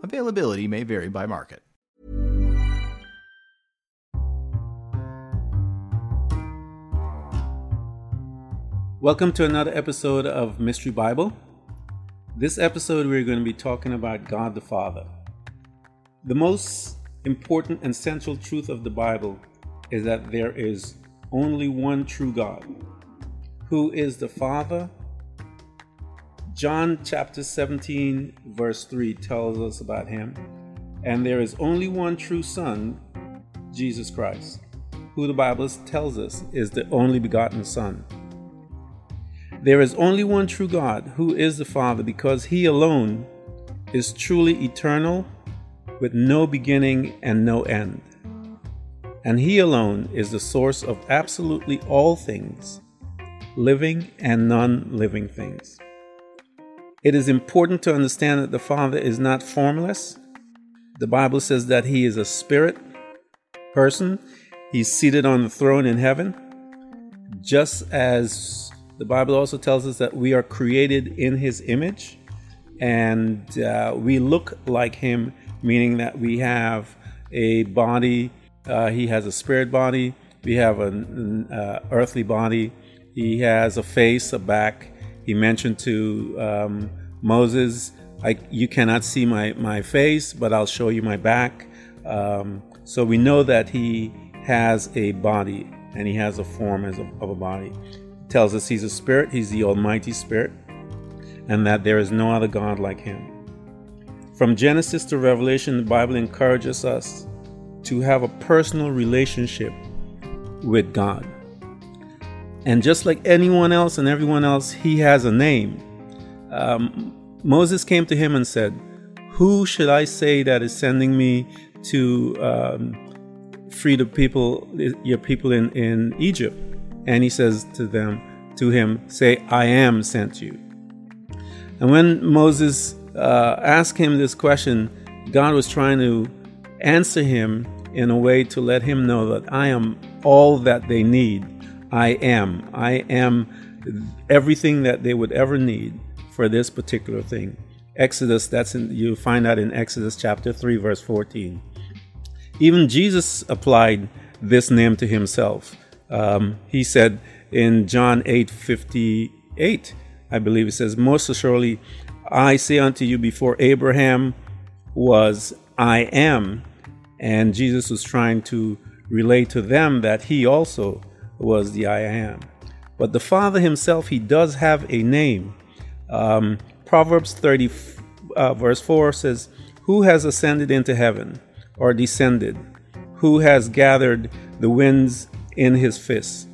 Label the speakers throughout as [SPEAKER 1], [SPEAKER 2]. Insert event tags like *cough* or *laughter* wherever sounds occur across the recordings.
[SPEAKER 1] Availability may vary by market.
[SPEAKER 2] Welcome to another episode of Mystery Bible. This episode, we're going to be talking about God the Father. The most important and central truth of the Bible is that there is only one true God, who is the Father. John chapter 17, verse 3 tells us about him. And there is only one true Son, Jesus Christ, who the Bible tells us is the only begotten Son. There is only one true God, who is the Father, because He alone is truly eternal, with no beginning and no end. And He alone is the source of absolutely all things, living and non living things. It is important to understand that the Father is not formless. The Bible says that He is a spirit person, He's seated on the throne in heaven, just as the Bible also tells us that we are created in His image and uh, we look like Him, meaning that we have a body. Uh, he has a spirit body. We have an uh, earthly body. He has a face, a back. He mentioned to um, Moses, "You cannot see my my face, but I'll show you my back." Um, so we know that he has a body and he has a form as a, of a body tells us he's a spirit, he's the Almighty Spirit, and that there is no other God like him. From Genesis to Revelation, the Bible encourages us to have a personal relationship with God. And just like anyone else and everyone else, he has a name. Um, Moses came to him and said, Who should I say that is sending me to um, free the people, your people in, in Egypt? and he says to them, to him, say, I am sent you. And when Moses uh, asked him this question, God was trying to answer him in a way to let him know that I am all that they need. I am. I am everything that they would ever need for this particular thing. Exodus, that's in, you find that in Exodus chapter 3, verse 14. Even Jesus applied this name to himself. Um, he said in John 8 58, I believe it says, Most assuredly, I say unto you, before Abraham was, I am. And Jesus was trying to relate to them that he also was the I am. But the Father himself, he does have a name. Um, Proverbs 30, uh, verse 4 says, Who has ascended into heaven or descended? Who has gathered the winds in his fist?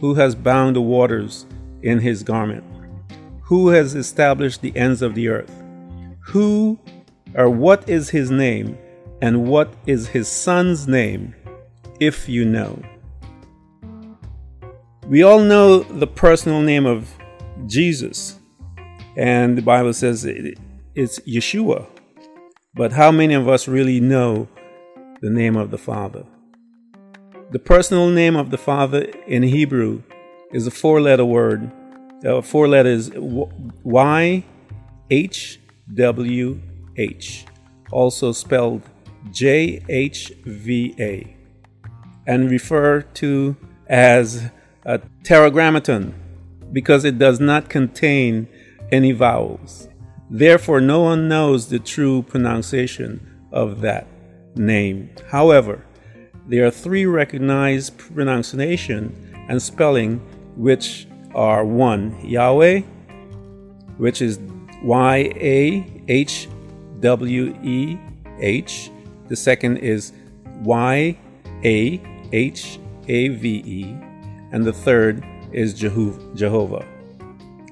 [SPEAKER 2] Who has bound the waters in his garment? Who has established the ends of the earth? Who or what is his name, and what is his son's name, if you know? We all know the personal name of Jesus, and the Bible says it's Yeshua. But how many of us really know the name of the Father? The personal name of the Father in Hebrew is a four letter word. Uh, four letters Y H W H, also spelled J H V A, and referred to as a tetragrammaton because it does not contain any vowels. Therefore, no one knows the true pronunciation of that name. However, there are three recognized pronunciation and spelling, which are one, Yahweh, which is Y A H W E H, The second is Y A H A V E. And the third is Jehovah.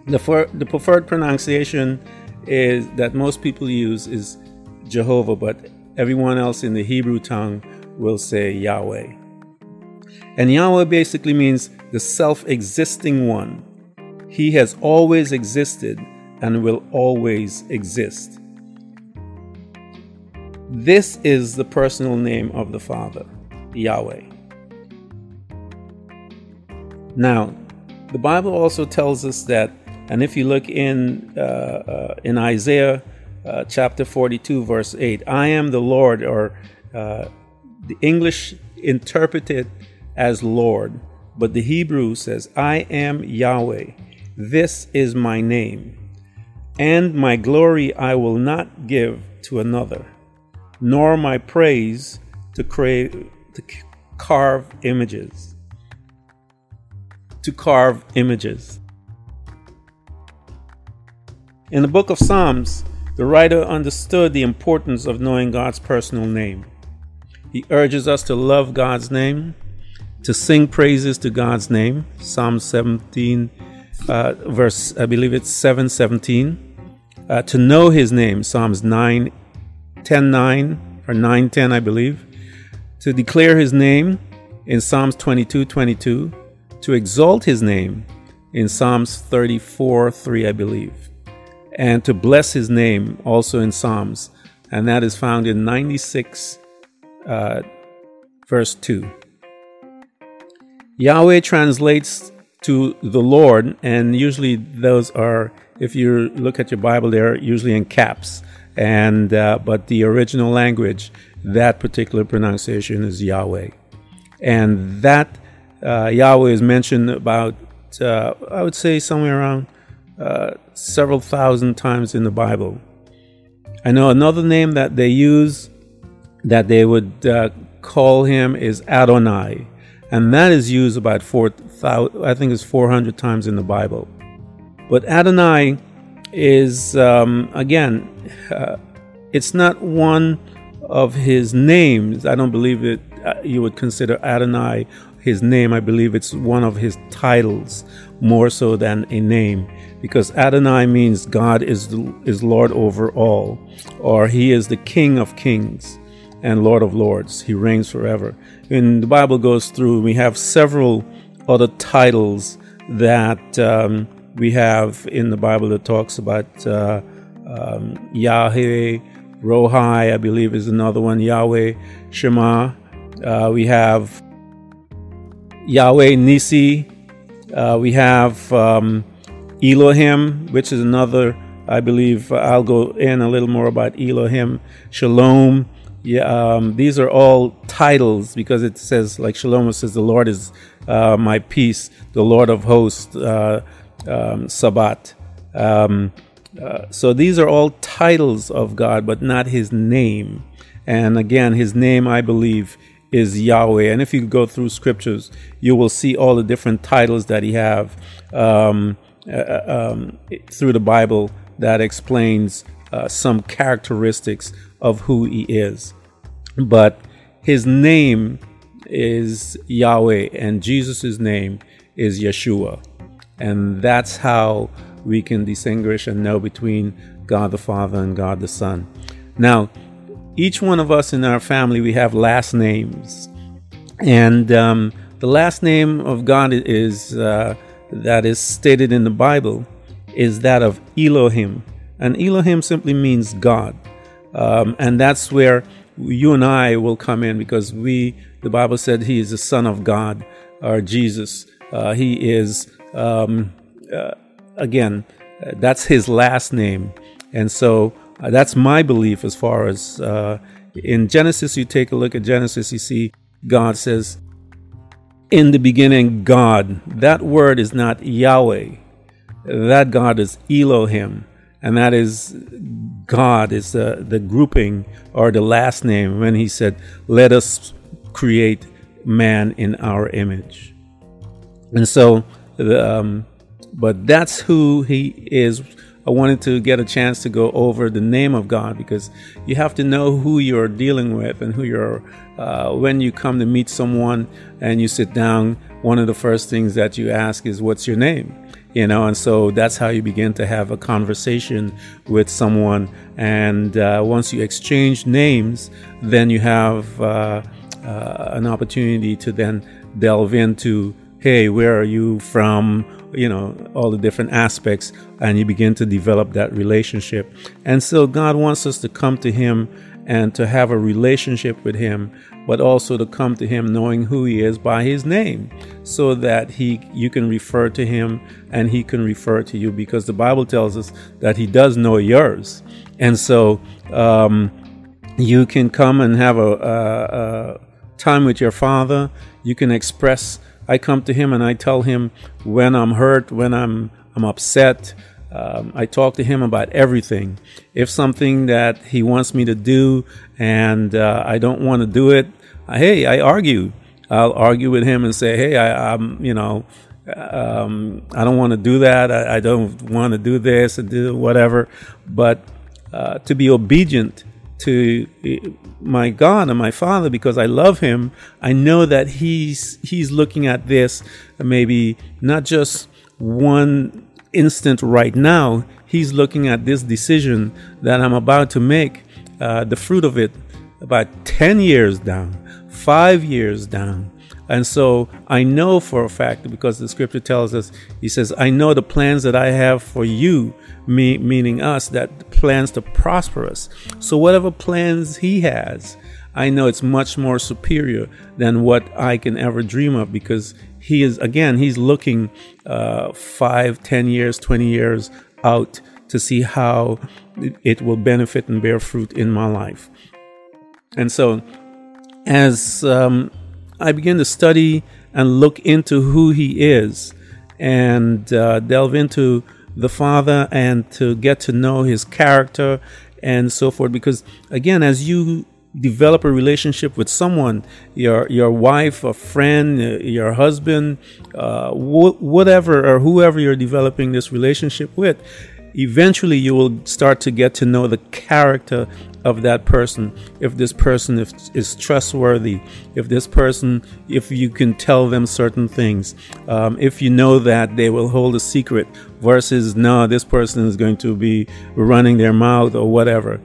[SPEAKER 2] The, for, the preferred pronunciation is that most people use is Jehovah, but everyone else in the Hebrew tongue will say Yahweh. And Yahweh basically means the self existing one. He has always existed and will always exist. This is the personal name of the Father, Yahweh. Now, the Bible also tells us that, and if you look in uh, uh, in Isaiah uh, chapter 42, verse 8, I am the Lord, or uh, the English interpreted as Lord, but the Hebrew says, I am Yahweh. This is my name. And my glory I will not give to another, nor my praise to, crave, to carve images. To carve images. In the book of Psalms, the writer understood the importance of knowing God's personal name. He urges us to love God's name, to sing praises to God's name. Psalm 17, uh, verse, I believe it's 717. Uh, to know his name, Psalms 9, 10, 9, or 9, 10, I believe. To declare his name in Psalms 22, 22. To exalt his name in Psalms 34, 3, I believe. And to bless his name also in Psalms, and that is found in 96, uh, verse 2. Yahweh translates to the Lord, and usually those are, if you look at your Bible, they're usually in caps. And uh, but the original language, that particular pronunciation is Yahweh, and that uh, Yahweh is mentioned about, uh, I would say, somewhere around uh, several thousand times in the Bible. I know another name that they use that they would uh, call him is Adonai and that is used about four I think it's 400 times in the Bible. But Adonai is um, again, uh, it's not one of his names. I don't believe it. Uh, you would consider Adonai his name. I believe it's one of his titles more so than a name, because Adonai means God is is Lord over all, or He is the King of kings and Lord of lords. He reigns forever when the Bible goes through, we have several other titles that um, we have in the Bible that talks about uh, um, Yahweh, Rohi, I believe is another one, Yahweh, Shema. Uh, we have Yahweh Nisi. Uh, we have um, Elohim, which is another, I believe I'll go in a little more about Elohim. Shalom, yeah, um, these are all titles because it says, like Shalom says, the Lord is uh, my peace, the Lord of hosts, uh, um, Sabaoth. Um, uh, so these are all titles of God, but not his name. And again, his name, I believe, is Yahweh. And if you go through scriptures, you will see all the different titles that he have um, uh, uh, um, through the Bible that explains uh, some characteristics of who he is but his name is Yahweh and Jesus' name is Yeshua. And that's how we can distinguish and know between God the Father and God the Son. Now, each one of us in our family, we have last names. And um, the last name of God is uh, that is stated in the Bible is that of Elohim. And Elohim simply means God. Um, and that's where you and I will come in because we, the Bible said, He is the Son of God, or Jesus. Uh, he is, um, uh, again, uh, that's His last name. And so uh, that's my belief as far as uh, in Genesis, you take a look at Genesis, you see God says, In the beginning, God. That word is not Yahweh, that God is Elohim and that is God is the, grouping or the last name when he said, Let us create man in our image. And so, um, but that's who he is I wanted to get a chance to go over the name of God because you have to know who you're dealing with and who you're. Uh, when you come to meet someone and you sit down, one of the first things that you ask is, "What's your name?" You know, and so that's how you begin to have a conversation with someone. And uh, once you exchange names, then you have uh, uh an opportunity to then delve into hey, where are you from? You know, all the different aspects, and you begin to develop that relationship. And so God wants us to come to Him and to have a relationship with Him, but also to come to Him knowing who He is by His name, so that He you can refer to Him and He can refer to you, because the Bible tells us that He does know yours, and so um, you can come and have a, a, a time with your Father. You can express I come to him and I tell him when I'm hurt, when I'm I'm upset. Um, I talk to him about everything. If something that he wants me to do and uh, I don't want to do it, hey, I argue. I'll argue with him and say, hey, I, am you know, um, I don't want to do that. I, I don't want to do this and do whatever. But uh, to be obedient to my God and my Father because I love Him. I know that He's He's looking at this maybe not just one instant right now. He's looking at this decision that I'm about to make, uh, the fruit of it, about ten years down, five years down, and so I know for a fact, because the scripture tells us, He says, I know the plans that I have for you, me, meaning us, that plans to prosper us. So whatever plans He has, I know it's much more superior than what I can ever dream of because He is, again, He's looking uh, five, ten years, 20 years out to see how it will benefit and bear fruit in my life. And so, as um, I began to study and look into who he is and uh, delve into the Father and to get to know his character and so forth. Because again, as you develop a relationship with someone, your your wife, a friend, your husband, uh, wh- whatever or whoever you're developing this relationship with, eventually you will start to get to know the character of that person if this person is, is trustworthy if this person if you can tell them certain things um, if you know that they will hold a secret versus no this person is going to be running their mouth or whatever.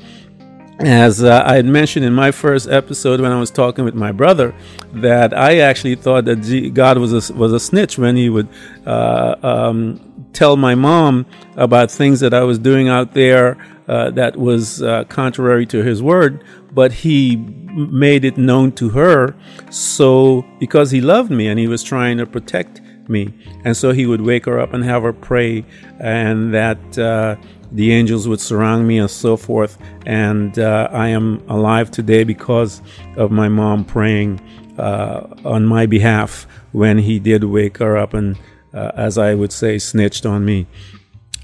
[SPEAKER 2] As uh, I had mentioned in my first episode when I was talking with my brother, that I actually thought that God was a, was a snitch when He would uh, um, tell my mom about things that I was doing out there uh, that was uh, contrary to His word, but He made it known to her. So because He loved me and He was trying to protect me, and so He would wake her up and have her pray, and that uh, the angels would surround me and so forth. And uh, I am alive today because of my mom praying uh, on my behalf when he did wake her up and, uh, as I would say, snitched on me.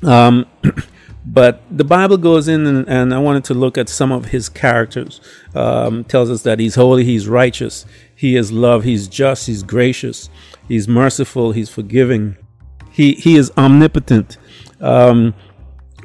[SPEAKER 2] Um, *clears throat* but the Bible goes in, and, and, I wanted to look at some of his characters. Um, tells us that he's holy, he's righteous, he is love, he's just, he's gracious, he's merciful, he's forgiving, he he is omnipotent. Um,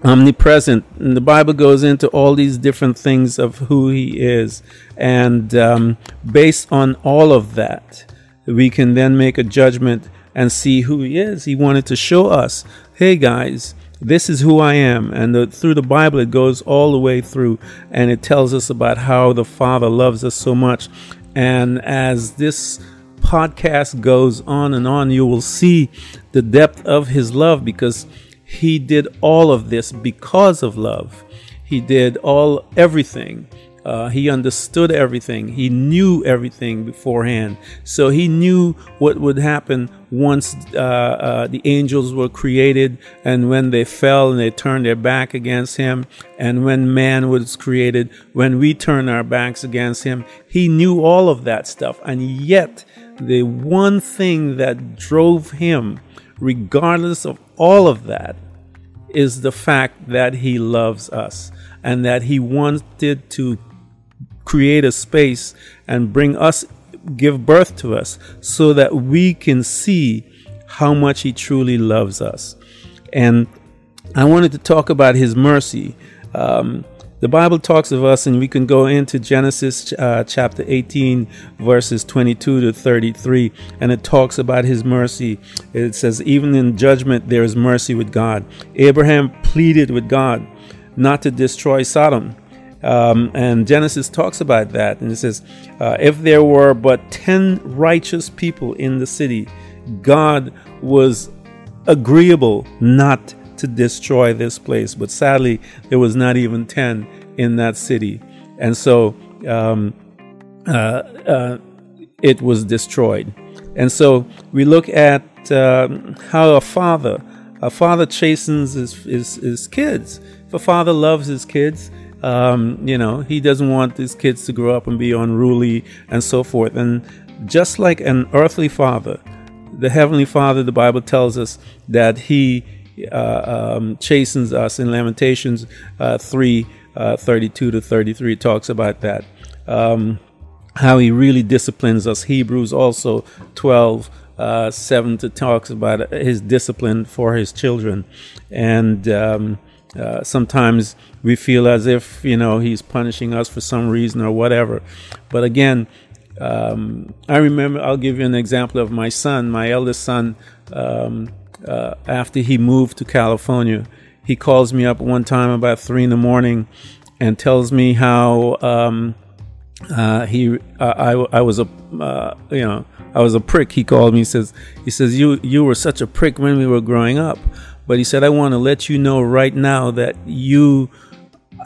[SPEAKER 2] omnipresent. And the Bible goes into all these different things of who He is. And um, based on all of that, we can then make a judgment and see who He is. He wanted to show us hey, guys, this is who I am. And the, through the Bible, it goes all the way through and it tells us about how the Father loves us so much. And as this podcast goes on and on, you will see the depth of His love because he did all of this because of love. He did all everything. Uh, he understood everything. He knew everything beforehand. So he knew what would happen once uh, uh, the angels were created and when they fell and they turned their back against him, and when man was created, when we turn our backs against him. He knew all of that stuff. And yet, the one thing that drove him regardless of all of that, is the fact that He loves us and that He wanted to create a space and bring us, give birth to us, so that we can see how much He truly loves us. And I wanted to talk about His mercy. Um, the Bible talks of us, and we can go into Genesis uh, chapter 18, verses 22 to 33, and it talks about his mercy. It says, Even in judgment, there is mercy with God. Abraham pleaded with God not to destroy Sodom. Um, and Genesis talks about that, and it says, uh, If there were but 10 righteous people in the city, God was agreeable not to destroy this place. But sadly, there was not even 10 in that city. And so um, uh, uh, it was destroyed. And so we look at um, how a father, a father chastens his, his, his, kids. If a father loves his kids, um, you know, he doesn't want his kids to grow up and be unruly and so forth. And just like an earthly father, the heavenly father, the Bible tells us that he uh, um, chastens us in Lamentations uh, 3 uh, 32 to 33 talks about that. Um, how he really disciplines us. Hebrews also 12 uh, 7 to talks about his discipline for his children. And um, uh, sometimes we feel as if, you know, he's punishing us for some reason or whatever. But again, um, I remember, I'll give you an example of my son, my eldest son. Um, uh, after he moved to California, he calls me up one time about three in the morning and tells me how um, uh, he uh, I, I was a uh, you know I was a prick. He called me. He says he says you you were such a prick when we were growing up, but he said I want to let you know right now that you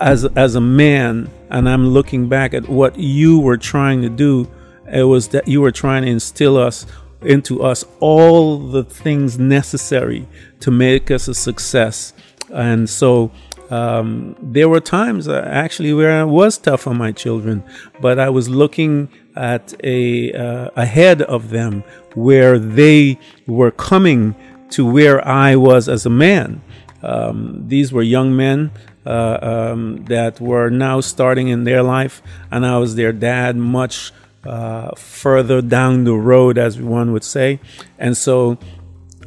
[SPEAKER 2] as as a man and I'm looking back at what you were trying to do. It was that you were trying to instill us into us all the things necessary to make us a success. And so um, there were times uh, actually where I was tough on my children, but I was looking at a uh, ahead of them where they were coming to where I was as a man. Um, these were young men uh, um, that were now starting in their life, and I was their dad much uh, further down the road, as one would say. And so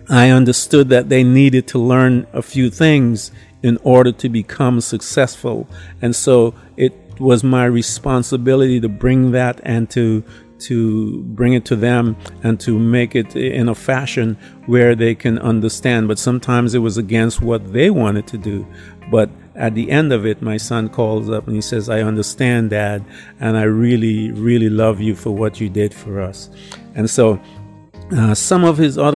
[SPEAKER 2] I understood that they needed to learn a few things in order to become successful. And so it was my responsibility to bring that and to to bring it to them and to make it in a fashion where they can understand. But sometimes it was against what they wanted to do. But at the end of it, my son calls up and he says, I understand, Dad, and I really, really love you for what you did for us. And so uh, some of his other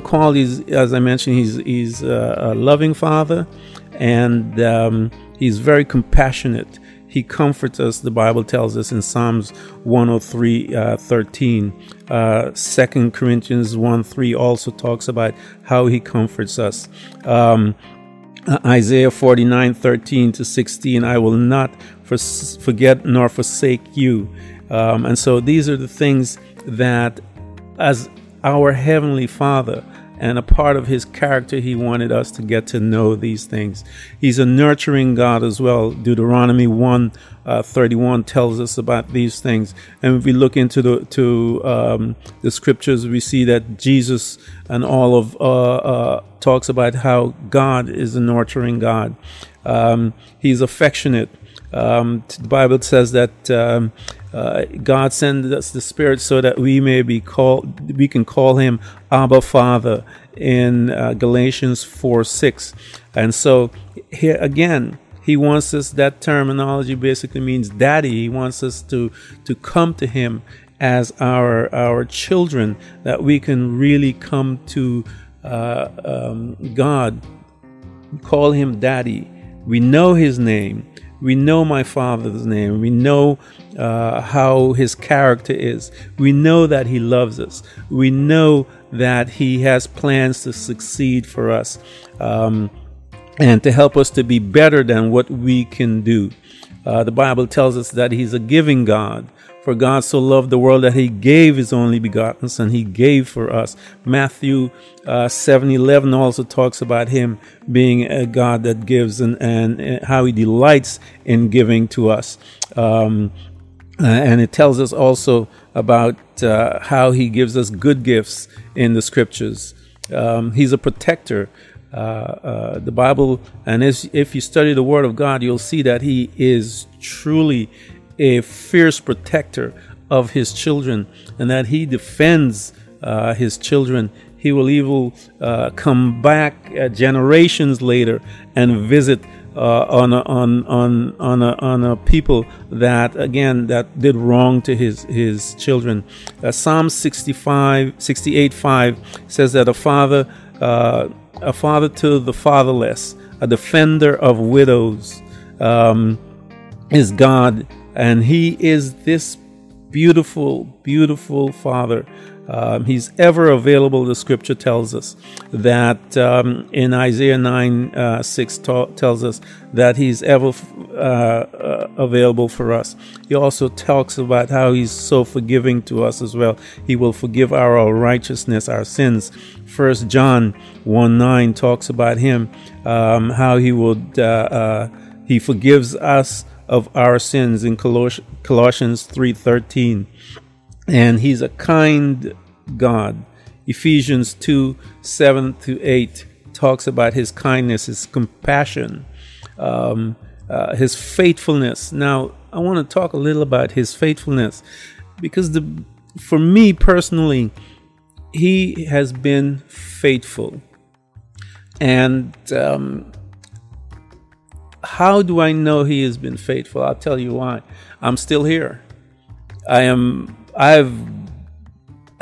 [SPEAKER 2] Qualities, as I mentioned, he's he's a, loving father, and um, he's very compassionate. He comforts us. The Bible tells us in Psalms 103, uh, 13. Uh, 2 Corinthians 1 3 also talks about how he comforts us. Um, uh, Isaiah 49, 13 to 16. I will not for, forget nor forsake you. Um, and so these are the things that, as our Heavenly Father, and a part of his character, he wanted us to get to know these things. He's a nurturing God as well. Deuteronomy 1 uh, 31 tells us about these things. And if we look into the to um, the scriptures, we see that Jesus and all of uh, uh, talks about how God is a nurturing God. Um, he's affectionate. Um, the Bible says that um, uh, God sends us the Spirit so that we may be called, we can call Him Abba Father in uh, Galatians 4 6. And so, here again, He wants us, that terminology basically means daddy. He wants us to, to come to Him as our, our children, that we can really come to uh, um, God, call Him daddy. We know His name We know my Father's name. We know uh, how his character is. We know that he loves us. We know that he has plans to succeed for us um, and to help us to be better than what we can do. Uh, the Bible tells us that he's a giving God. For God so loved the world that he gave his only begotten son. He gave for us. Matthew uh, 7 11 also talks about him being a God that gives and, and, how he delights in giving to us. Um, uh, and it tells us also about uh, how he gives us good gifts in the scriptures. Um, he's a protector. Uh, uh, the Bible, and if you study the Word of God, you'll see that He is truly a fierce protector of His children, and that He defends uh, His children. He will even uh, come back uh, generations later and visit uh, on a, on on on a, on a people that again that did wrong to his his children. Uh, Psalm 65 68 5 says that a father uh, a father to the fatherless, a defender of widows, um, is God, and He is this beautiful, beautiful Father. Um, he's ever available. The scripture tells us that um, in Isaiah 9 uh, 6 ta- tells us that he's ever uh, uh, available for us. He also talks about how he's so forgiving to us as well. He will forgive our righteousness, our sins. First John 1 9 talks about him, um, how he would, uh, uh, he forgives us of our sins in Colossians 3:13 and he's a kind God. Ephesians 2 7 to 8 talks about his kindness, his compassion, um, uh, his faithfulness. Now, I want to talk a little about his faithfulness because the, for me personally, he has been faithful. And um, how do I know he has been faithful? I'll tell you why. I'm still here. I am. I've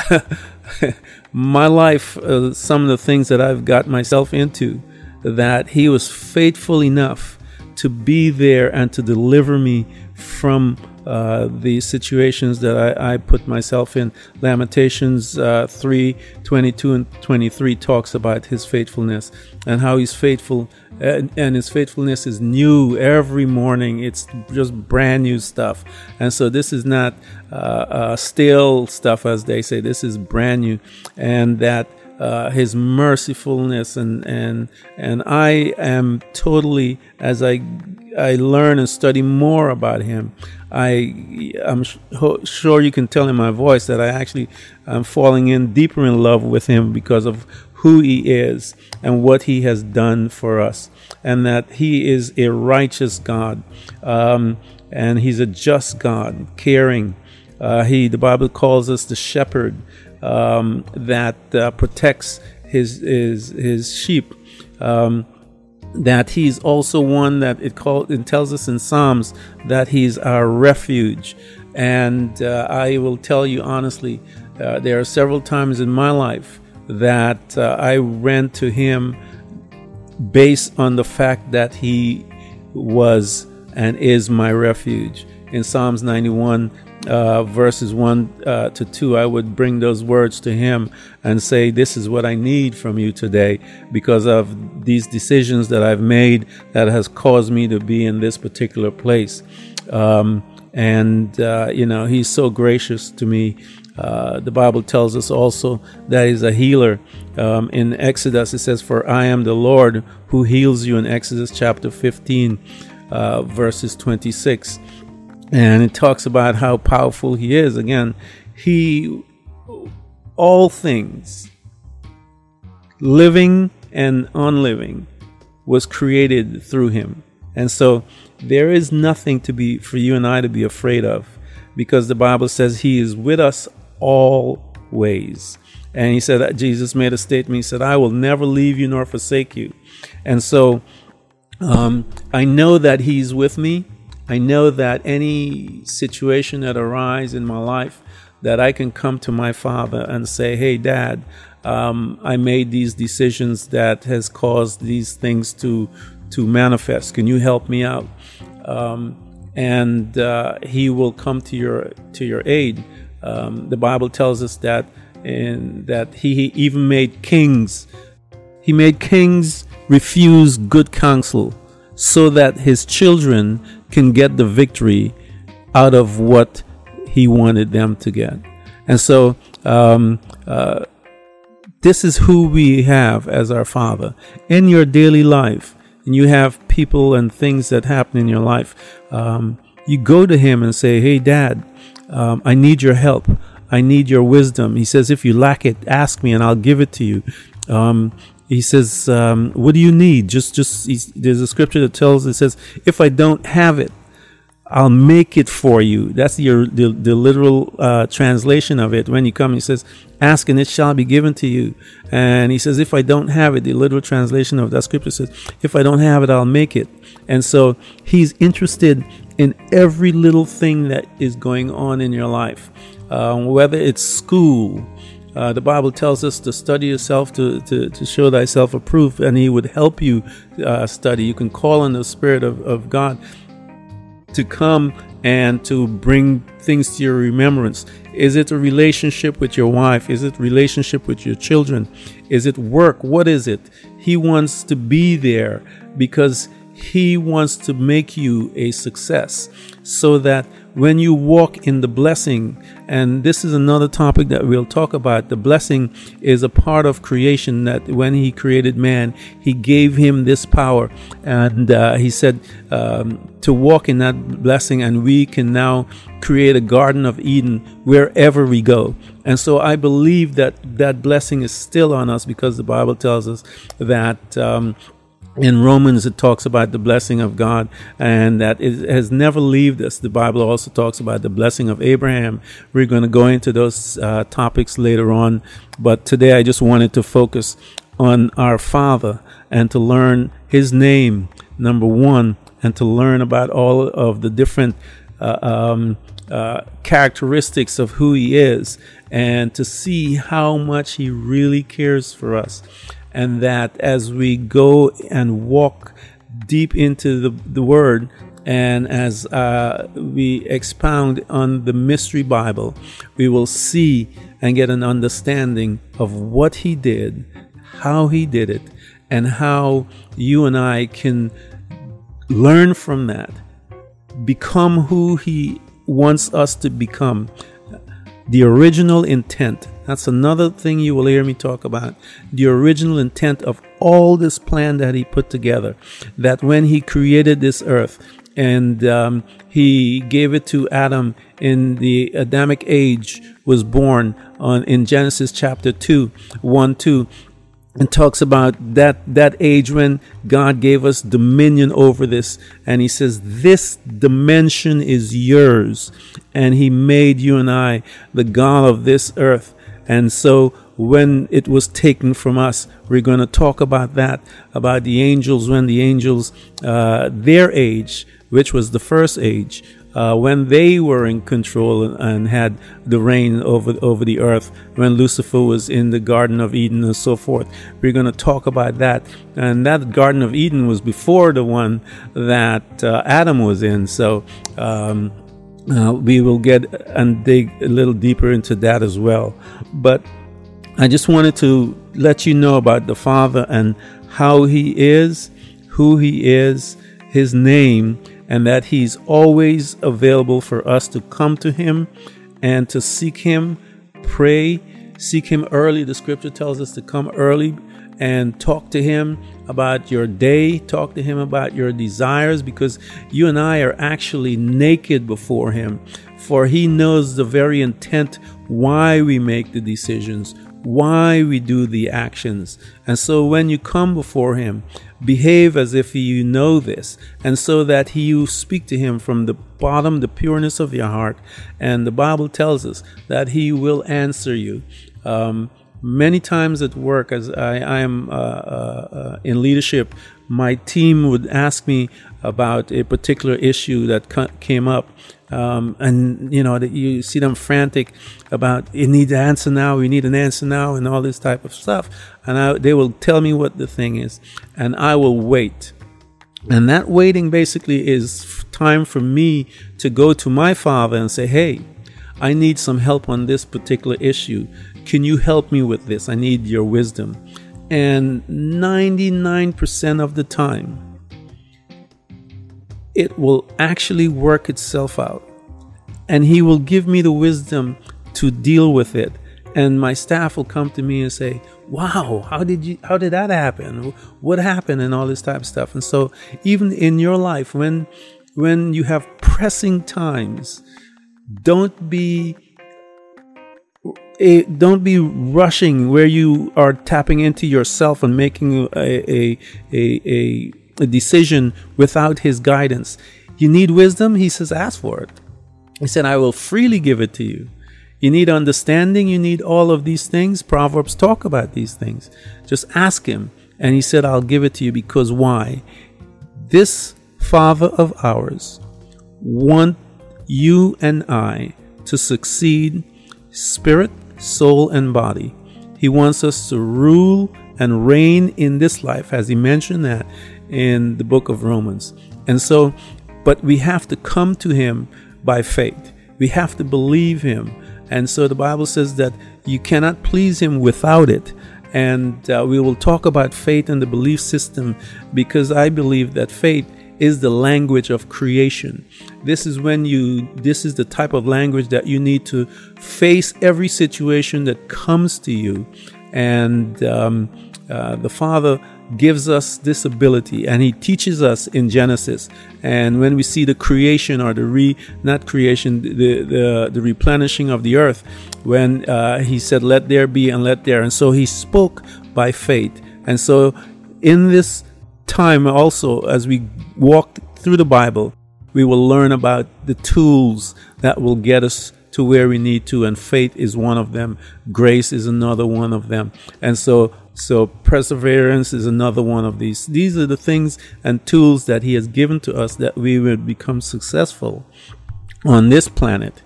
[SPEAKER 2] *laughs* my life. Uh, some of the things that I've got myself into. That he was faithful enough to be there and to deliver me from uh, the situations that I, I, put myself in. Lamentations uh, 3 22 and 23 talks about his faithfulness and how he's faithful, and, and, his faithfulness is new every morning. It's just brand new stuff. And so this is not uh, uh stale stuff, as they say, this is brand new. And that uh, his mercifulness and and and I am totally as I I learn and study more about him. I I'm sure you can tell in my voice that I actually am falling in deeper in love with him because of who he is and what he has done for us, and that he is a righteous God, um, and he's a just God, caring. Uh, he the Bible calls us the shepherd um, that uh, protects his his his sheep. Um, that he's also one that it called it tells us in Psalms that he's our refuge. And uh, I will tell you honestly, uh, there are several times in my life that uh, I ran to him based on the fact that he was and is my refuge. In Psalms 91, uh, verses 1 uh, to 2, I would bring those words to him and say, This is what I need from you today because of these decisions that I've made that has caused me to be in this particular place. Um, and, uh, you know, he's so gracious to me. Uh, the Bible tells us also that he's a healer. Um, in Exodus, it says, For I am the Lord who heals you in Exodus chapter 15, uh, verses 26 and it talks about how powerful he is. Again, he, all things, living and unliving, was created through him. And so there is nothing to be, for you and I to be afraid of, because the Bible says he is with us always. And he said that Jesus made a statement. He said, I will never leave you nor forsake you. And so um, I know that he's with me. I know that any situation that arises in my life, that I can come to my father and say, "Hey, Dad, um, I made these decisions that has caused these things to to manifest. Can you help me out?" um, and uh, He will come to your to your aid. Um, the Bible tells us that in that He even made kings. He made kings refuse good counsel so that His children can get the victory out of what He wanted them to get. And so, um, uh, this is who we have as our Father in your daily life. And you have people and things that happen in your life. Um, you go to Him and say, Hey, Dad, um, I need your help. I need your wisdom. He says, If you lack it, ask me and I'll give it to you. Um, he says, um, "What do you need?" Just, just there's a scripture that tells it says, "If I don't have it, I'll make it for you. That's your the, the literal uh, translation of it. When you come, he says, "Ask and it shall be given to you." And he says, "If I don't have it," the literal translation of that scripture says, "If I don't have it, I'll make it." And so he's interested in every little thing that is going on in your life, um, whether it's school. Uh, the Bible tells us to study yourself to, to, to show thyself approved, and He would help you uh, study. You can call on the Spirit of, of God to come and to bring things to your remembrance? Is it a relationship with your wife? Is it relationship with your children? Is it work? What is it? He wants to be there because he wants to make you a success so that when you walk in the blessing, and this is another topic that we'll talk about, the blessing is a part of creation that when He created man, He gave him this power. And uh, He said um, to walk in that blessing, and we can now create a Garden of Eden wherever we go. And so I believe that that blessing is still on us because the Bible tells us that. Um, in Romans, it talks about the blessing of God and that it has never left us. The Bible also talks about the blessing of Abraham. We're going to go into those uh, topics later on, but today I just wanted to focus on our Father and to learn His name, number one, and to learn about all of the different uh, um, uh, characteristics of who He is and to see how much He really cares for us and that as we go and walk deep into the, the Word, and as uh, we expound on the Mystery Bible, we will see and get an understanding of what He did, how He did it, and how you and I can learn from that, become who He wants us to become. The original intent that's another thing you will hear me talk about. The original intent of all this plan that he put together. That when he created this earth and um, he gave it to Adam in the Adamic age, was born on in Genesis chapter 2, 1 2 and talks about that that age when God gave us dominion over this and he says this dimension is yours and he made you and I the god of this earth and so when it was taken from us, we're going to talk about that, about the angels, when the angels, uh, their age, which was the first age, uh, when they were in control and had the reign over over the earth, when Lucifer was in the Garden of Eden and so forth. We're going to talk about that, and that Garden of Eden was before the one that uh, Adam was in. So. Um, uh, we will get and dig a little deeper into that as well. But I just wanted to let you know about the Father and how He is, who He is, His name, and that He's always available for us to come to Him and to seek Him, pray, seek Him early. The scripture tells us to come early and talk to Him about your day, talk to Him about your desires, because you and I are actually naked before Him. For He knows the very intent why we make the decisions, why we do the actions. And so when you come before Him, behave as if you know this, and so that He you speak to Him from the bottom, the pureness of your heart. And the Bible tells us that He will answer you. Um, many times at work as i, I am uh, uh, in leadership my team would ask me about a particular issue that came up um, and you know that you see them frantic about you need an answer now you need an answer now and all this type of stuff and I, they will tell me what the thing is and i will wait And that waiting basically is time for me to go to my father and say, hey, I need some help on this particular issue. Can you help me with this? I need your wisdom. And 99% of the time, it will actually work itself out. And he will give me the wisdom to deal with it. And my staff will come to me and say, wow how did you how did that happen what happened and all this type of stuff and so even in your life when when you have pressing times don't be a, don't be rushing where you are tapping into yourself and making a, a, a, a decision without his guidance. You need wisdom? He says, ask for it. He said, I will freely give it to you. You need understanding. You need all of these things. Proverbs talk about these things. Just ask him. And he said, I'll give it to you because why? This Father of ours want you and I to succeed spirit, soul, and body. He wants us to rule and reign in this life, as he mentioned that in the book of Romans. And so, but we have to come to him by faith. We have to believe him. And so the Bible says that you cannot please him without it. And uh, we will talk about faith and the belief system because I believe that faith is the language of creation. This is when you, this is the type of language that you need to face every situation that comes to you. And um, uh, the Father gives us this ability and he teaches us in Genesis. And when we see the creation or the re, not creation, the, the, the replenishing of the earth, when uh, he said, let there be and let there. And so he spoke by faith. And so in this time also as we walk through the Bible, we will learn about the tools that will get us to where we need to and faith is one of them grace is another one of them and so so perseverance is another one of these. These are the things and tools that he has given to us that we will become successful on this planet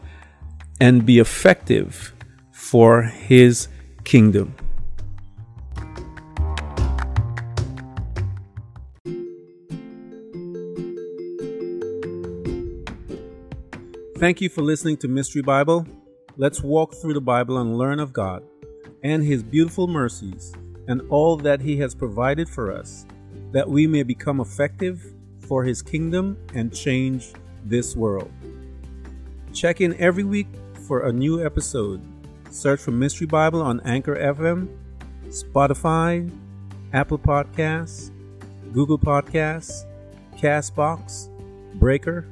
[SPEAKER 2] and be effective for his kingdom. Thank you for listening to Mystery Bible. Let's walk through the Bible and learn of God and His beautiful mercies and all that He has provided for us, that we may become effective for His kingdom and change this world. Check in every week for a new episode. Search for Mystery Bible on Anchor FM, Spotify, Apple Podcasts, Google Podcasts, Castbox, Breaker,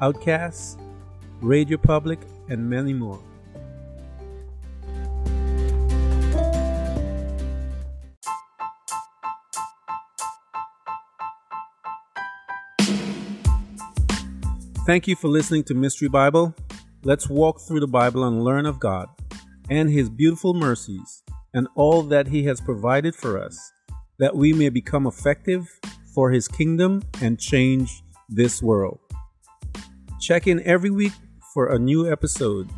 [SPEAKER 2] Overcast, Radio Public, and many more. Thank you for listening to Mystery Bible. Let's walk through the Bible and learn of God and His beautiful mercies and all that He has provided for us, that we may become effective for His kingdom and change this world. Check in every week for a new episode.